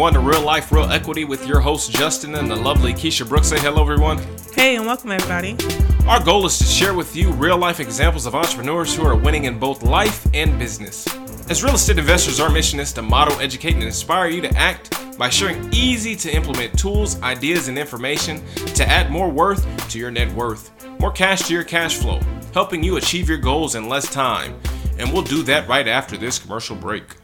everyone, to Real Life, Real Equity with your host Justin and the lovely Keisha Brooks. Say hello, everyone. Hey, and welcome, everybody. Our goal is to share with you real life examples of entrepreneurs who are winning in both life and business. As real estate investors, our mission is to model, educate, and inspire you to act by sharing easy to implement tools, ideas, and information to add more worth to your net worth, more cash to your cash flow, helping you achieve your goals in less time. And we'll do that right after this commercial break.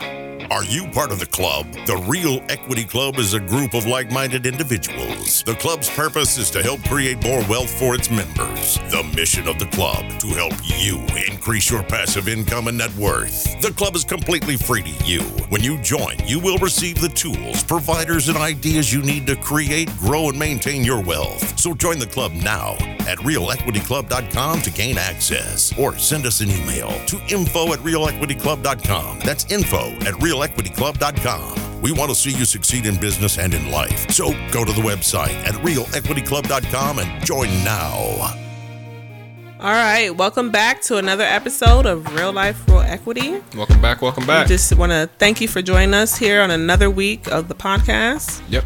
Are you part of the club? The Real Equity Club is a group of like minded individuals. The club's purpose is to help create more wealth for its members. The mission of the club to help you increase your passive income and net worth. The club is completely free to you. When you join, you will receive the tools, providers, and ideas you need to create, grow, and maintain your wealth. So join the club now at realequityclub.com to gain access or send us an email to info at realequityclub.com. That's info at realequityclub.com. We want to see you succeed in business and in life. So go to the website at realequityclub.com and join now. All right, welcome back to another episode of Real Life, Real Equity. Welcome back, welcome back. Just want to thank you for joining us here on another week of the podcast. Yep.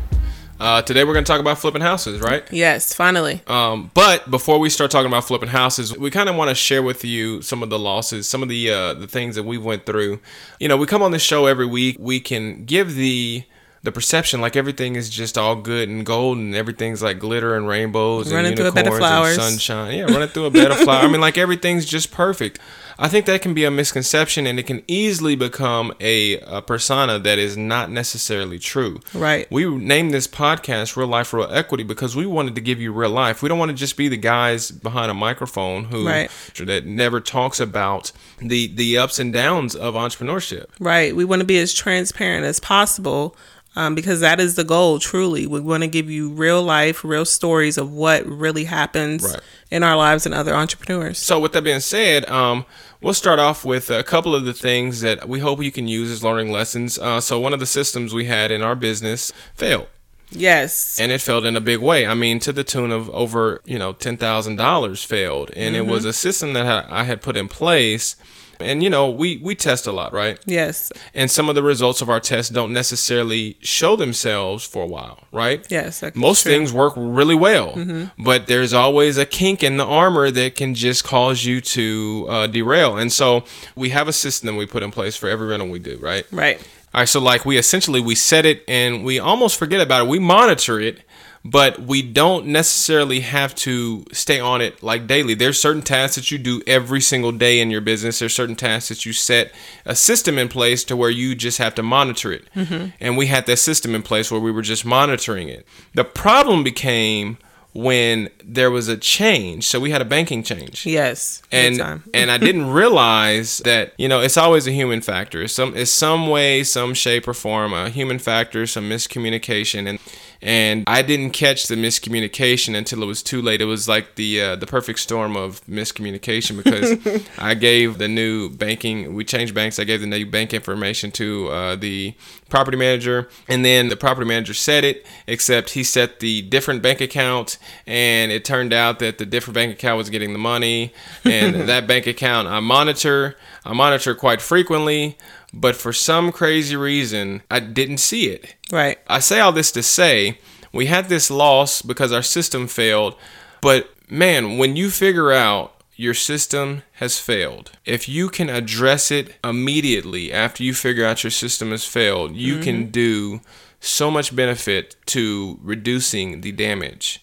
Uh, today we're going to talk about flipping houses, right? Yes, finally. Um, but before we start talking about flipping houses, we kind of want to share with you some of the losses, some of the uh, the things that we went through. You know, we come on this show every week. We can give the the perception like everything is just all good and gold and everything's like glitter and rainbows Running and through a bed of unicorns and sunshine. Yeah, running through a bed of flowers. I mean, like everything's just perfect. I think that can be a misconception and it can easily become a, a persona that is not necessarily true. Right. We named this podcast Real Life, Real Equity because we wanted to give you real life. We don't want to just be the guys behind a microphone who Right. that never talks about the the ups and downs of entrepreneurship. Right. We want to be as transparent as possible um, because that is the goal, truly. We want to give you real life, real stories of what really happens Right. in our lives and other entrepreneurs. So, with that being said, um, we'll start off with a couple of the things that we hope you can use as learning lessons. Uh, so, one of the systems we had in our business failed, Yes. and it failed in a big way. I mean, to the tune of over you know ten thousand dollars failed, and it was a system that I had put in place. And you know, we we test a lot, right? yes. And some of the results of our tests don't necessarily show themselves for a while, right? Yes. most true. things work really well, but there's always a kink in the armor that can just cause you to uh, derail. And so we have a system we put in place for every rental we do, right? Right. All right, so like we essentially we set it and we almost forget about it. We monitor it, but we don't necessarily have to stay on it like daily. There's certain tasks that you do every single day in your business. There's certain tasks that you set a system in place to where you just have to monitor it. Mm-hmm. And we had that system in place where we were just monitoring it. The problem became when there was a change. So we had a banking change Yes. And and I didn't realize that you know it's always a human factor. It's some it's some way, some shape or form a human factor, some miscommunication, and and I didn't catch the miscommunication until it was too late. It was like the uh, the perfect storm of miscommunication because I gave the new banking. We changed banks. I gave the new bank information to uh, the property manager, and then the property manager said it, except he set the different bank account, and it turned out that the different bank account was getting the money, and that bank account I monitor, I monitor quite frequently, but for some crazy reason, I didn't see it. right. I say all this to say we had this loss because our system failed, but man, when you figure out your system has failed, if you can address it immediately after you figure out your system has failed, you can mm-hmm. do so much benefit to reducing the damage.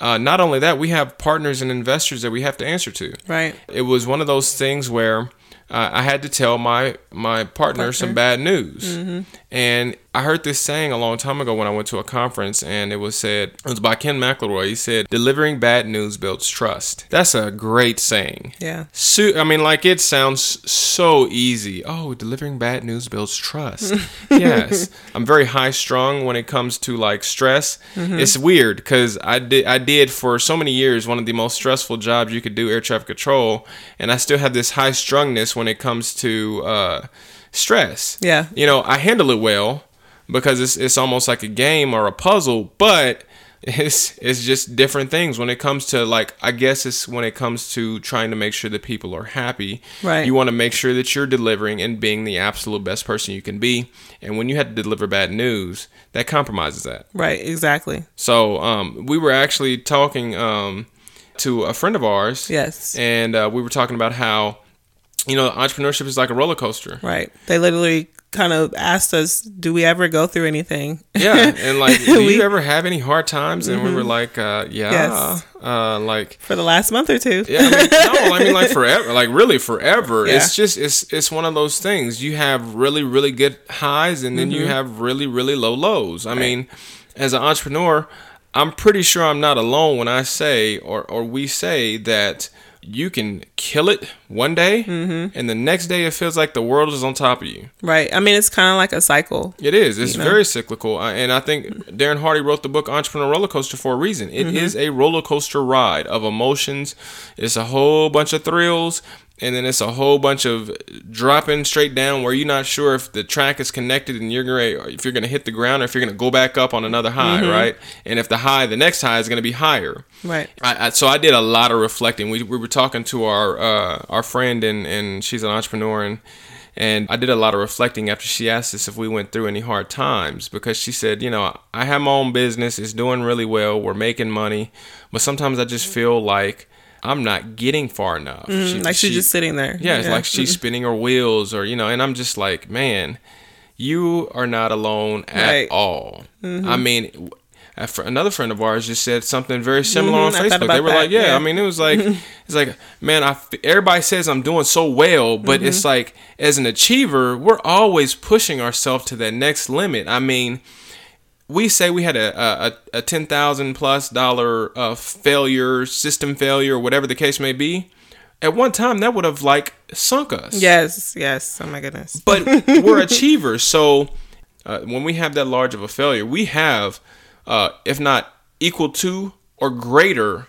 Uh, not only that, we have partners and investors that we have to answer to. Right. It was one of those things where uh, I had to tell my my partner, some bad news, and I heard this saying a long time ago when I went to a conference, and it was said it was by Ken McElroy. He said, "Delivering bad news builds trust." That's a great saying. Yeah. Su- I mean, like it sounds so easy. Oh, delivering bad news builds trust. yes, I'm very high strung when it comes to like stress. It's weird because I did I did for so many years one of the most stressful jobs you could do, air traffic control, and I still have this high strungness when it comes to uh, stress. Yeah. you know, I handle it well because it's it's almost like a game or a puzzle, but it's it's just different things when it comes to like I guess it's when it comes to trying to make sure that people are happy. Right. You want to make sure that you're delivering and being the absolute best person you can be. And when you had to deliver bad news, that compromises that. Right, exactly. So um, we were actually talking um, to a friend of ours. Yes. And uh, we were talking about how you know entrepreneurship is like a roller coaster. Right. They literally kind of asked us, "Do we ever go through anything?" Yeah, and like, do We- you ever have any hard times? And we were like, uh, yeah, Yes. uh, like For the last month or two. Yeah, I mean, no, I mean like forever, like really forever. Yeah. It's just it's it's one of those things. You have really really good highs, and then you Mm-hmm. have really really low lows. I mean, as an entrepreneur, I'm pretty sure I'm not alone when I say or or we say that you can kill it one day, Mm-hmm. and the next day it feels like the world is on top of you. Right. I mean, it's kind of like a cycle. It is. It's know? very cyclical, and I think Darren Hardy wrote the book Entrepreneur Roller Coaster for a reason. It is Mm-hmm. a roller coaster ride of emotions. It's a whole bunch of thrills, and then it's a whole bunch of dropping straight down where you're not sure if the track is connected and you're gonna, if you're gonna hit the ground or if you're gonna go back up on another high, Mm-hmm. right? And if the high, the next high is gonna be higher. Right. I, I, so I did a lot of reflecting. We, we were talking to our uh, our friend and, and she's an entrepreneur and and I did a lot of reflecting after she asked us if we went through any hard times because she said, you know, I have my own business, it's doing really well, we're making money, but sometimes I just feel like I'm not getting far enough. She- Mm, like she's she- just sitting there. yeah, it's like she's spinning her wheels, or you know, and I'm just like, man, you are not alone at Right. all. I mean, w- a fr- another friend of ours just said something very similar on Mhm, I thought Facebook. They were that, like, yeah, yeah. I mean, it was like, it's like, man, I everybody says I'm doing so well, but it's like, as an achiever, we're always pushing ourselves to that next limit. I mean we say we had a a, a ten thousand plus dollar uh, failure, system failure, whatever the case may be. At one time, that would have like sunk us. Yes. Yes. Oh my goodness. But we're achievers, so uh, when we have that large of a failure, we have, uh, if not equal to or greater,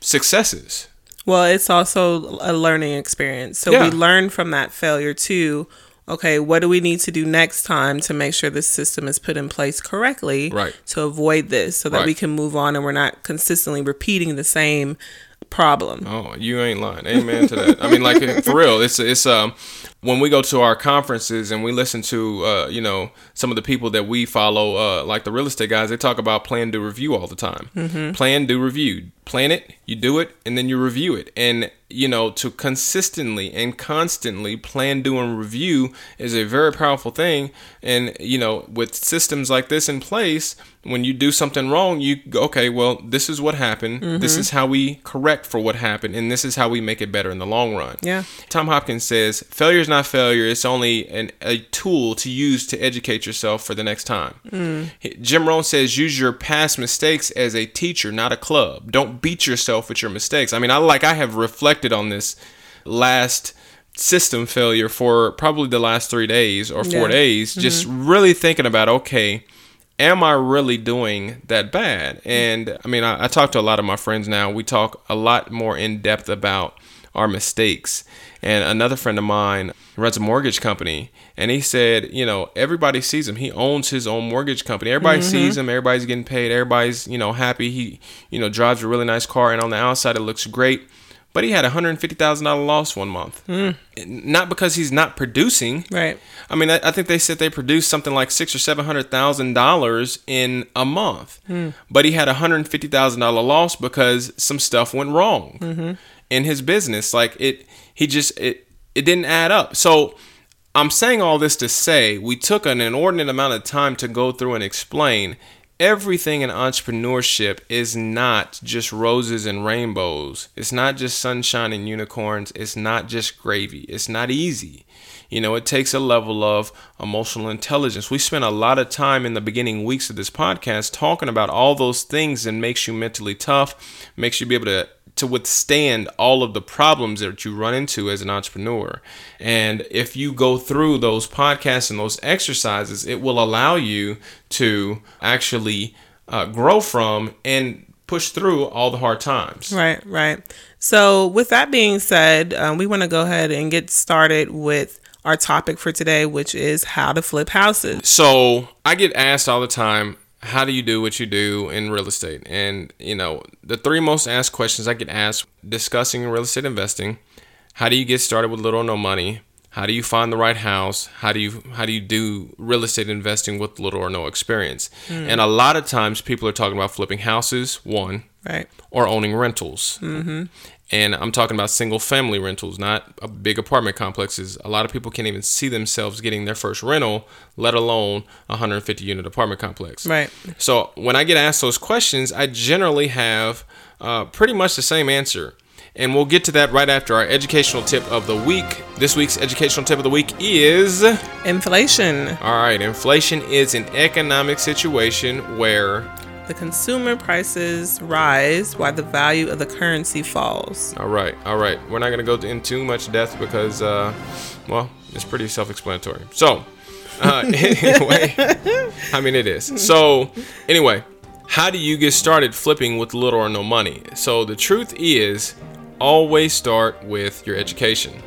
successes. Well, it's also a learning experience. So Yeah. we learn from that failure too. Okay, what do we need to do next time to make sure the system is put in place correctly Right. to avoid this so that Right. we can move on and we're not consistently repeating the same problem. Oh, you ain't lying. Amen to that. I mean, like for real, it's it's um when we go to our conferences and we listen to uh you know some of the people that we follow uh like the real estate guys, they talk about plan, do, review all the time. Plan, do, review. Plan it, you do it, and then you review it. And you know to consistently and constantly plan, do, and review is a very powerful thing. And you know with systems like this in place, when you do something wrong, you go, okay, well, this is what happened. This mm-hmm. is how we correct for what happened, and this is how we make it better in the long run. Yeah. Tom Hopkins says, failure is not failure. It's only an, a tool to use to educate yourself for the next time. Mm. He- Jim Rohn says, use your past mistakes as a teacher, not a club. Don't beat yourself with your mistakes. I mean, I like, I have reflected on this last system failure for probably the last three days or four Yeah. days, mm-hmm. just really thinking about, okay, am I really doing that bad? And I mean, I, I talk to a lot of my friends now. We talk a lot more in depth about our mistakes. And another friend of mine runs a mortgage company, and he said, you know, everybody sees him. He owns his own mortgage company. Everybody mm-hmm. sees him. Everybody's getting paid. Everybody's, you know, happy. He, you know, drives a really nice car, and on the outside it looks great. But he had a hundred and fifty thousand dollar loss one month. Hmm. Not because he's not producing, Right. I mean, I, I think they said they produced something like six or seven hundred thousand dollars in a month, hmm. but he had a hundred and fifty thousand dollar loss because some stuff went wrong mm-hmm. in his business. Like it, he just it it didn't add up. So I'm saying all this to say we took an inordinate amount of time to go through and explain everything in entrepreneurship is not just roses and rainbows. It's not just sunshine and unicorns. It's not just gravy. It's not easy. You know, it takes a level of emotional intelligence. We spent a lot of time in the beginning weeks of this podcast talking about all those things and makes you mentally tough, makes you be able to to withstand all of the problems that you run into as an entrepreneur. And if you go through those podcasts and those exercises, it will allow you to actually uh, grow from and push through all the hard times. Right, right. So, with that being said, um, we want to go ahead and get started with our topic for today, which is how to flip houses. So I get asked all the time, how do you do what you do in real estate? And, you know, the three most asked questions I get asked discussing real estate investing how do you get started with little or no money? How do you find the right house? How do you how do you do real estate investing with little or no experience? Hmm. And a lot of times people are talking about flipping houses, one, Right. or owning rentals. Mm-hmm. And I'm talking about single family rentals, not a big apartment complexes. A lot of people can't even see themselves getting their first rental, let alone a 150 unit apartment complex. Right. So when I get asked those questions, I generally have uh, pretty much the same answer. And we'll get to that right after our educational tip of the week. This week's educational tip of the week is Inflation. all right, inflation is an economic situation where The consumer prices rise while the value of the currency falls. All right, all right. We're not going to go in too much depth because, uh, well, it's pretty self-explanatory. So, uh, anyway, I mean it is. So, anyway, how do you get started flipping with little or no money? So the truth is, always start with your education.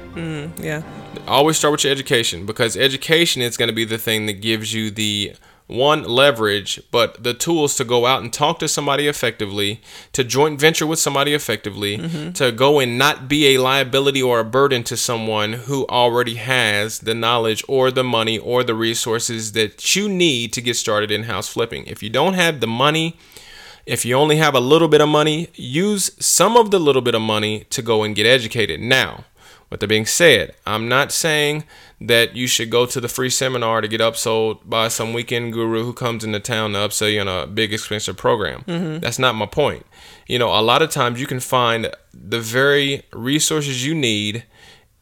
Yeah. Always start with your education because education is going to be the thing that gives you the one leverage, but the tools to go out and talk to somebody effectively, to joint venture with somebody effectively, mm-hmm. to go and not be a liability or a burden to someone who already has the knowledge or the money or the resources that you need to get started in house flipping. If you don't have the money, if you only have a little bit of money, use some of the little bit of money to go and get educated. Now, with that being said, I'm not saying that you should go to the free seminar to get upsold by some weekend guru who comes into town to upsell you on a big expensive program. Mm-hmm. That's not my point. You know, a lot of times you can find the very resources you need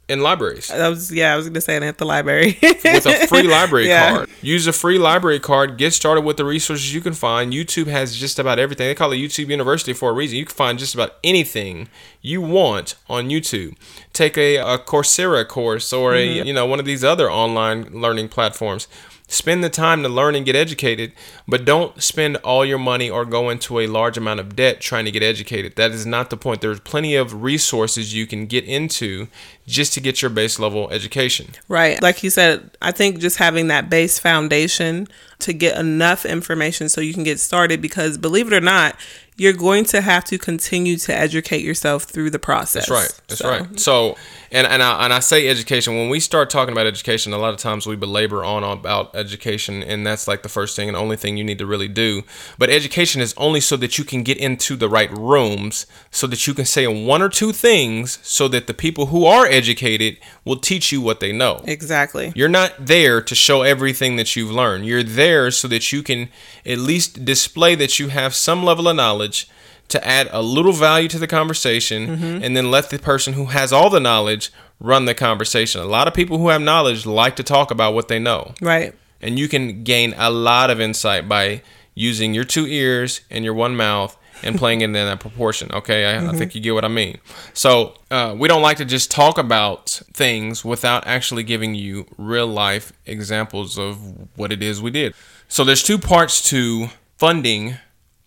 in libraries That was yeah, I was gonna say that at the library. with a free library Yeah. card. Use a free library card. Get started with the resources you can find. YouTube has just about everything. They call it YouTube University for a reason. You can find just about anything you want on YouTube. Take a, a Coursera course or a mm-hmm. you know one of these other online learning platforms. Spend the time to learn and get educated, but don't spend all your money or go into a large amount of debt trying to get educated. That is not the point. There's plenty of resources you can get into just to get your base level education. Right. Like you said, I think just having that base foundation to get enough information so you can get started because believe it or not, you're going to have to continue to educate yourself through the process. That's right. That's So, right. So, and and I, and I say education when we start talking about education, a lot of times we belabor on about education, and that's like the first thing and only thing you need to really do. But education is only so that you can get into the right rooms, so that you can say one or two things, so that the people who are educated will teach you what they know. Exactly. You're not there to show everything that you've learned. You're there so that you can at least display that you have some level of knowledge to add a little value to the conversation and then let the person who has all the knowledge run the conversation. A lot of people who have knowledge like to talk about what they know. Right. And you can gain a lot of insight by using your two ears and your one mouth and playing it in that proportion. Okay, I, I think you get what I mean. So uh, we don't like to just talk about things without actually giving you real life examples of what it is we did. So there's two parts to funding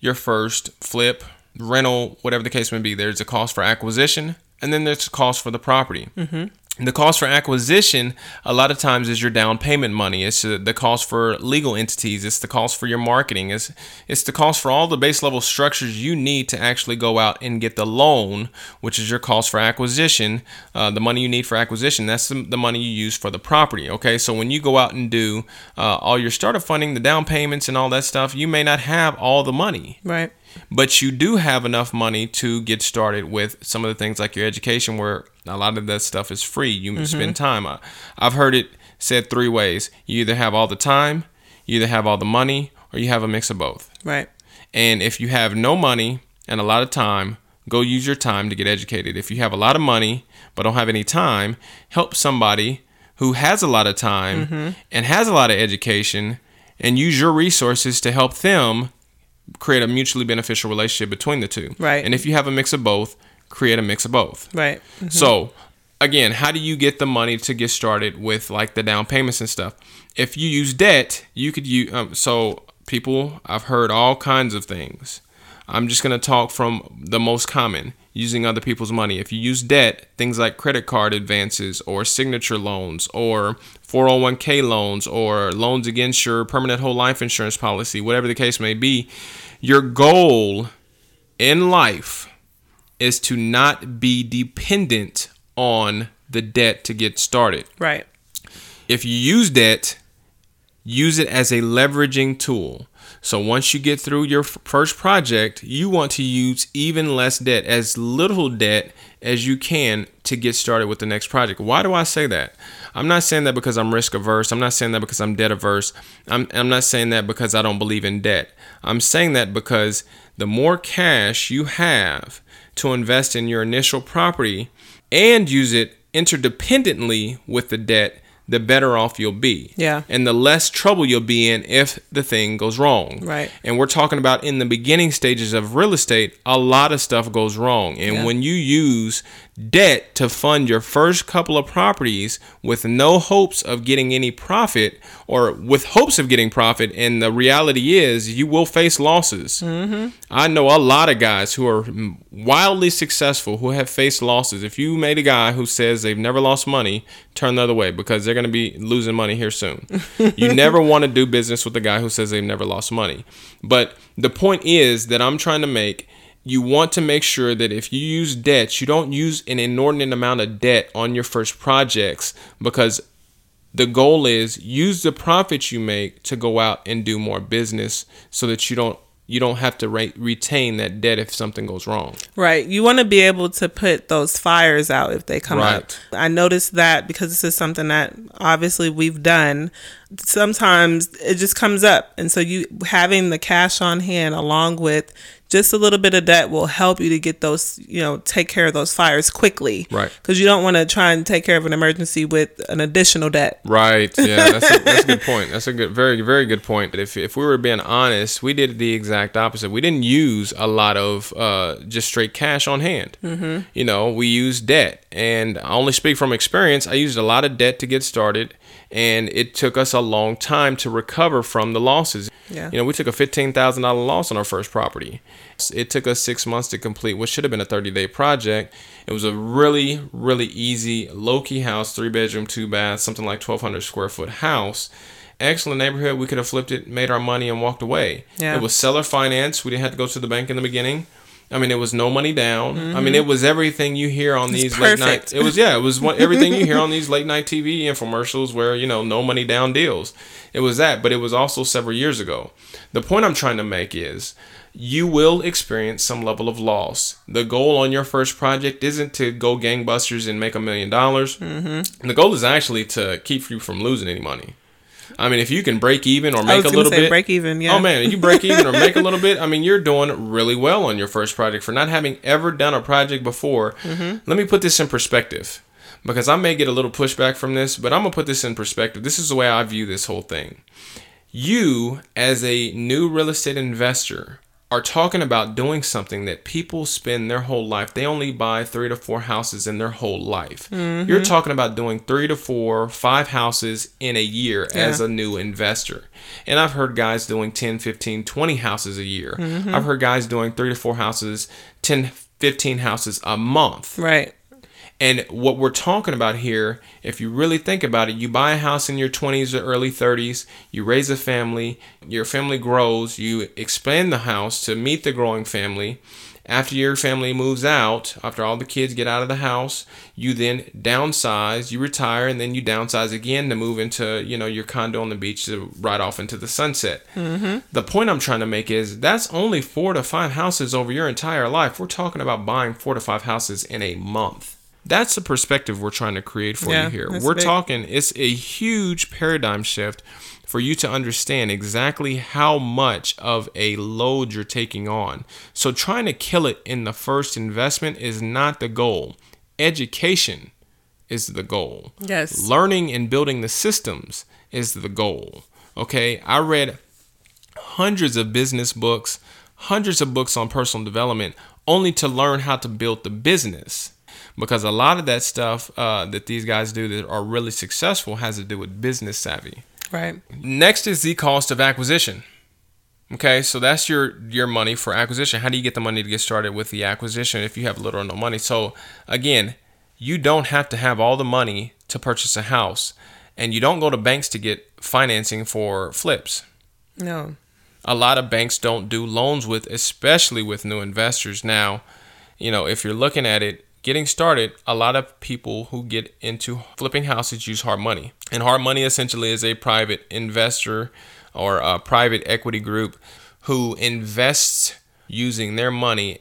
your first flip, rental, whatever the case may be. There's a cost for acquisition, and then there's a cost for the property. The cost for acquisition, a lot of times, is your down payment money. It's uh, the cost for legal entities. It's the cost for your marketing. It's it's the cost for all the base level structures you need to actually go out and get the loan, which is your cost for acquisition. Uh, the money you need for acquisition. That's the, the money you use for the property. Okay, so when you go out and do uh, all your startup funding, the down payments, and all that stuff, you may not have all the money Right. But you do have enough money to get started with some of the things like your education where a lot of that stuff is free. You spend mm-hmm. time. I, i've heard it said three ways. You either have all the time you either have all the money or you have a mix of both. Right. and if you have no money and a lot of time go use your time to get educated. If you have a lot of money but don't have any time help somebody who has a lot of time mm-hmm. and has a lot of education and use your resources to help them create a mutually beneficial relationship between the two. Right. And if you have a mix of both, create a mix of both. Right. So, again, how do you get the money to get started with like the down payments and stuff? If you use debt, you could use um, so people I've heard all kinds of things. I'm just going to talk from the most common using other people's money. If you use debt, things like credit card advances or signature loans or 401k loans or loans against your permanent whole life insurance policy, whatever the case may be, your goal in life is to not be dependent on the debt to get started. Right. If you use debt, use it as a leveraging tool. So once you get through your first project, you want to use even less debt, as little debt as you can to get started with the next project. Why do I say that? I'm not saying that because I'm risk averse. I'm not saying that because I'm debt averse. I'm, I'm not saying that because I don't believe in debt. I'm saying that because the more cash you have to invest in your initial property and use it interdependently with the debt, the better off you'll be. Yeah. And the less trouble you'll be in if the thing goes wrong. Right. And we're talking about in the beginning stages of real estate, a lot of stuff goes wrong. And Yeah. when you use debt to fund your first couple of properties with no hopes of getting any profit or with hopes of getting profit, and the reality is you will face losses. Mm-hmm. I know a lot of guys who are wildly successful who have faced losses. If you made a guy who says they've never lost money, turn the other way because they're going to be losing money here soon. you never want to do business with a guy who says they've never lost money. But the point is that I'm trying to make you want to make sure that if you use debts, you don't use an inordinate amount of debt on your first projects because the goal is use the profits you make to go out and do more business so that you don't you don't have to re- retain that debt if something goes wrong. Right. You want to be able to put those fires out if they come up. I noticed that because this is something that obviously we've done. Sometimes it just comes up. And so you having the cash on hand along with just a little bit of debt will help you to get those, you know, take care of those fires quickly. Right. Because you don't want to try and take care of an emergency with an additional debt. Right. Yeah, that's a, that's a good point. That's a good, very, very good point. But if if we were being honest, we did the exact opposite. We didn't use a lot of uh, just straight cash on hand. Mm-hmm. You know, we used debt, and I only speak from experience. I used a lot of debt to get started, and it took us a long time to recover from the losses. Yeah. You know, we took a fifteen thousand dollar loss on our first property. It took us six months to complete what should have been a thirty day project. It was a really, really easy, low key house, three bedroom, two bath, something like twelve hundred square foot house. Excellent neighborhood. We could have flipped it, made our money, and walked away. Yeah. It was seller finance. We didn't have to go to the bank in the beginning. I mean, it was no money down. I mean, it was everything you hear on these late night. It was yeah, it was one, everything you hear on these late night TV infomercials where you know no money down deals. It was that, but it was also several years ago. The point I'm trying to make is you will experience some level of loss. The goal on your first project isn't to go gangbusters and make a million dollars. Mm-hmm. The goal is actually to keep you from losing any money. I mean, if you can break even or make a little say bit, break even, yeah. Oh man, you break even or make a little bit. I mean, you're doing really well on your first project for not having ever done a project before. Mm-hmm. Let me put this in perspective because I may get a little pushback from this, but I'm gonna put this in perspective. This is the way I view this whole thing. You, as a new real estate investor, are talking about doing something that people spend their whole life. They only buy three to four houses in their whole life. You're mm-hmm. talking about doing three to four, five houses in a year as a new investor. And I've heard guys doing 10, 15, 20 houses a year. I've mm-hmm. heard guys doing three to four houses, 10, 15 houses a month. Right. And what we're talking about here, if you really think about it, you buy a house in your 20s or early 30s, you raise a family, your family grows, you expand the house to meet the growing family. After your family moves out, after all the kids get out of the house, you then downsize, you retire, and then you downsize again to move into, you know, your condo on the beach to ride off into the sunset. Mm-hmm. The point I'm trying to make is that's only four to five houses over your entire life. We're talking about buying four to five houses in a month. That's the perspective we're trying to create for Yeah, you here. We're big. talking, it's a huge paradigm shift for you to understand exactly how much of a load you're taking on. So, trying to kill it in the first investment is not the goal. Education is the goal. Yes. Learning and building the systems is the goal. Okay. I read hundreds of business books, hundreds of books on personal development, only to learn how to build the business. Because a lot of that stuff uh, that these guys do that are really successful has to do with business savvy. Right. Next is the cost of acquisition. Okay, so that's your your money for acquisition. How do you get the money to get started with the acquisition if you have little or no money? So again, you don't have to have all the money to purchase a house, and you don't go to banks to get financing for flips. No. A lot of banks don't do loans with, especially with new investors. Now, you know, if you're looking at it, getting started, a lot of people who get into flipping houses use hard money. And hard money essentially is a private investor or a private equity group who invests using their money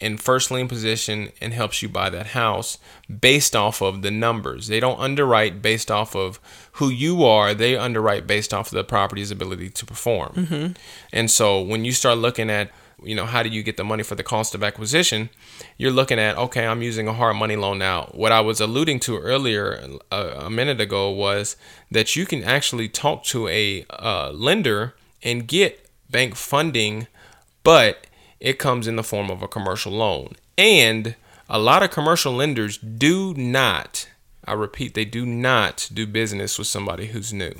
in first lien position and helps you buy that house based off of the numbers. They don't underwrite based off of who you are, they underwrite based off of the property's ability to perform. Mm-hmm. And so when you start looking at you know how do you get the money for the cost of acquisition? You're looking at okay i'm using a hard money loan now. What i was alluding to earlier a, a minute ago was that you can actually talk to a uh, lender and get bank funding but it comes in the form of a commercial loan. And a lot of commercial lenders do not i repeat they do not do business with somebody who's new.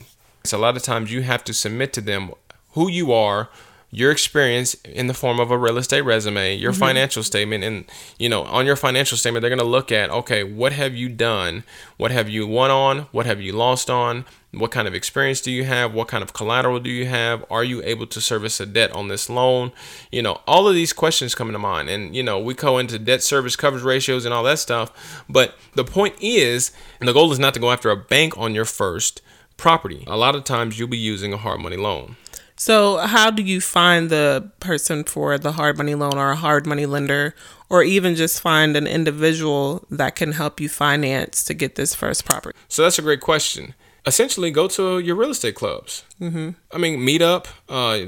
So a lot of times you have to submit to them who you are your experience in the form of a real estate resume, your mm-hmm. financial statement, and you know, on your financial statement, they're gonna look at okay, what have you done? What have you won on? What have you lost on? What kind of experience do you have? What kind of collateral do you have? Are you able to service a debt on this loan? You know, all of these questions come into mind. And, you know, we go into debt service coverage ratios and all that stuff. But the point is, and the goal is not to go after a bank on your first property. A lot of times you'll be using a hard money loan. So, how do you find the person for the hard money loan or a hard money lender, or even just find an individual that can help you finance to get this first property? So that's a great question. Essentially, go to your real estate clubs. Mm-hmm. I mean, meet up, uh,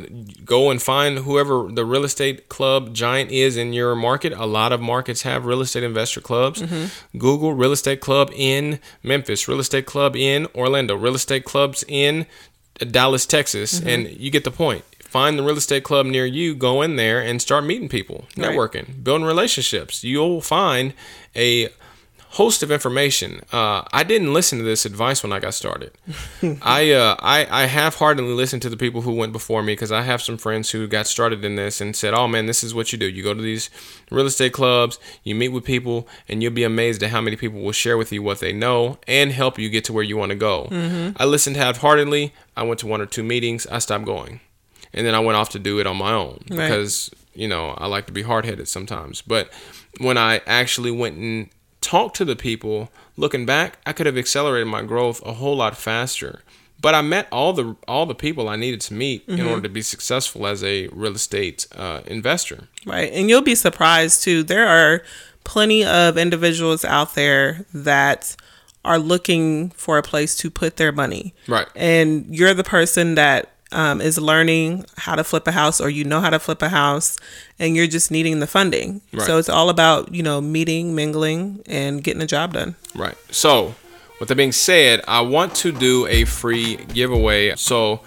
go and find whoever the real estate club giant is in your market. A lot of markets have real estate investor clubs. Google real estate club in Memphis, real estate club in Orlando, real estate clubs in Dallas, Texas, mm-hmm. and you get the point. Find the real estate club near you, go in there and start meeting people, Right. networking, building relationships. You'll find a host of information. Uh, I didn't listen to this advice when I got started. I, uh, I I half-heartedly listened to the people who went before me because I have some friends who got started in this and said, "Oh man, this is what you do. You go to these real estate clubs, you meet with people, and you'll be amazed at how many people will share with you what they know and help you get to where you want to go." I listened half-heartedly. I went to one or two meetings. I stopped going, and then I went off to do it on my own Right. because you know I like to be hard-headed sometimes. But when I actually went and talked to the people, looking back, I could have accelerated my growth a whole lot faster. But I met all the all the people I needed to meet in order to be successful as a real estate uh, investor. Right. And you'll be surprised too. There are plenty of individuals out there that are looking for a place to put their money. Right. And you're the person that um, is learning how to flip a house or you know how to flip a house and you're just needing the funding. Right. So it's all about, you know, meeting, mingling, and getting the job done. Right. So, with that being said, I want to do a free giveaway. So,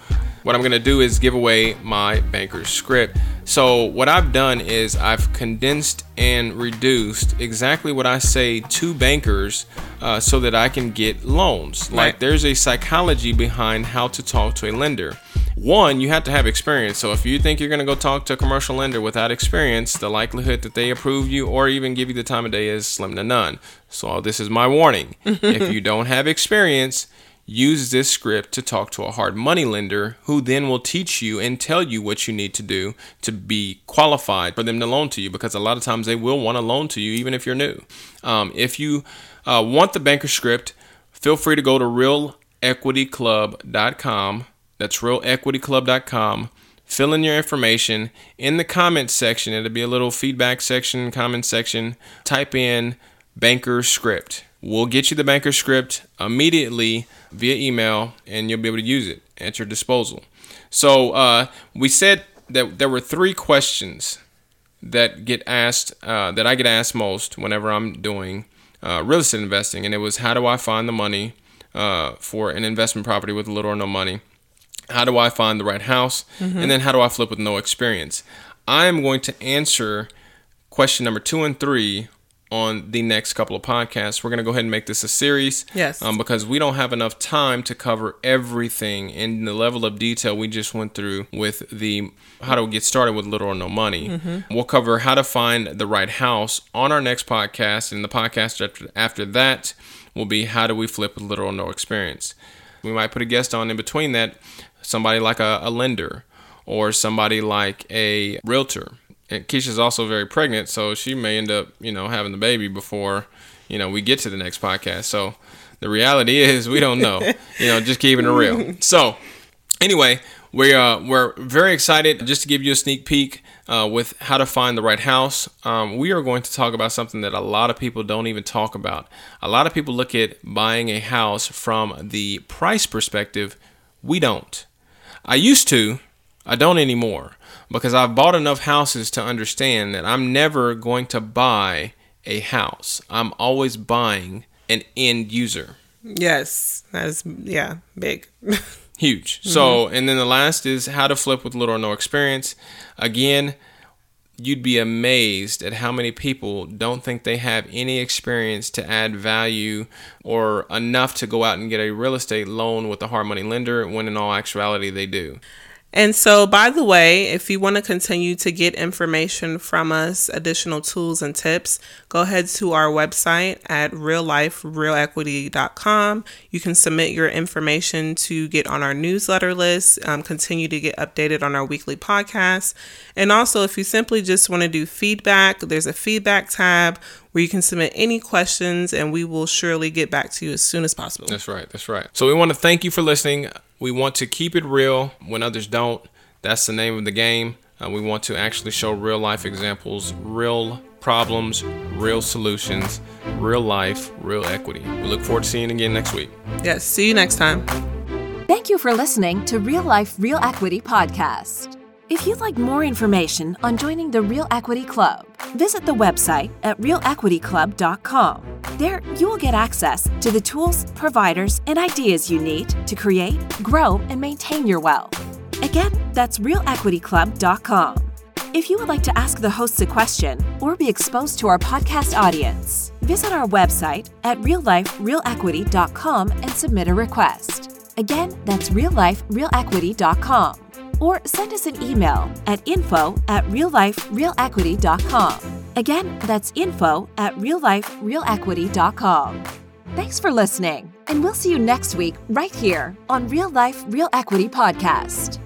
what I'm going to do is give away my banker's script. So, what I've done is I've condensed and reduced exactly what I say to bankers uh, so that I can get loans. Like, there's a psychology behind how to talk to a lender. One, you have to have experience. So if you think you're going to go talk to a commercial lender without experience, the likelihood that they approve you or even give you the time of day is slim to none. So this is my warning. if you don't have experience, use this script to talk to a hard money lender who then will teach you and tell you what you need to do to be qualified for them to loan to you because a lot of times they will want to loan to you even if you're new. Um, if you uh, want the banker script, feel free to go to realequityclub.com. That's realequityclub.com. Fill in your information in the comments section. It'll be a little feedback section, comment section. Type in banker script. We'll get you the banker script immediately via email, and you'll be able to use it at your disposal. So uh, we said that there were three questions that get asked uh, that I get asked most whenever I'm doing uh, real estate investing, and it was how do I find the money uh, for an investment property with little or no money? How do I find the right house? And then how do I flip with no experience? I am going to answer question number two and three on the next couple of podcasts. We're going to go ahead and make this a series. Yes. Um, because we don't have enough time to cover everything in the level of detail we just went through with the how to get started with little or no money. We'll cover how to find the right house on our next podcast. And the podcast after, after that will be how do we flip with little or no experience. We might put a guest on in between that, somebody like a, a lender or somebody like a realtor. Keisha's also very pregnant, so she may end up, you know, having the baby before, you know, we get to the next podcast. So the reality is we don't know. you know, just keeping it real. So anyway, we uh, we're very excited just to give you a sneak peek uh, with how to find the right house. Um, we are going to talk about something that a lot of people don't even talk about. A lot of people look at buying a house from the price perspective. We don't. I used to. I don't anymore because I've bought enough houses to understand that I'm never going to buy a house. I'm always buying an end user. Yes, that's yeah, big. Huge. So, mm-hmm. and then the last is how to flip with little or no experience. Again, you'd be amazed at how many people don't think they have any experience to add value or enough to go out and get a real estate loan with a hard money lender when in all actuality they do. And so, by the way, if you want to continue to get information from us, additional tools and tips, go ahead to our website at realliferealequity.com. You can submit your information to get on our newsletter list, um, continue to get updated on our weekly podcast. And also, if you simply just want to do feedback, there's a feedback tab where you can submit any questions and we will surely get back to you as soon as possible. That's right. That's right. So we want to thank you for listening. We want to keep it real when others don't. That's the name of the game. Uh, we want to actually show real life examples, real problems, real solutions, real life, real equity. We look forward to seeing you again next week. Yes, see you next time. Thank you for listening to Real Life Real Equity Podcast. If you'd like more information on joining the Real Equity Club, visit the website at realequityclub.com. There, you will get access to the tools, providers, and ideas you need to create, grow, and maintain your wealth. Again, that's realequityclub.com. If you would like to ask the hosts a question or be exposed to our podcast audience, visit our website at realliferealequity.com and submit a request. Again, that's realliferealequity.com. Or send us an email at info at realliferealequity.com. Again, that's info at realliferealequity.com. Thanks for listening, and we'll see you next week right here on Real Life Real Equity Podcast.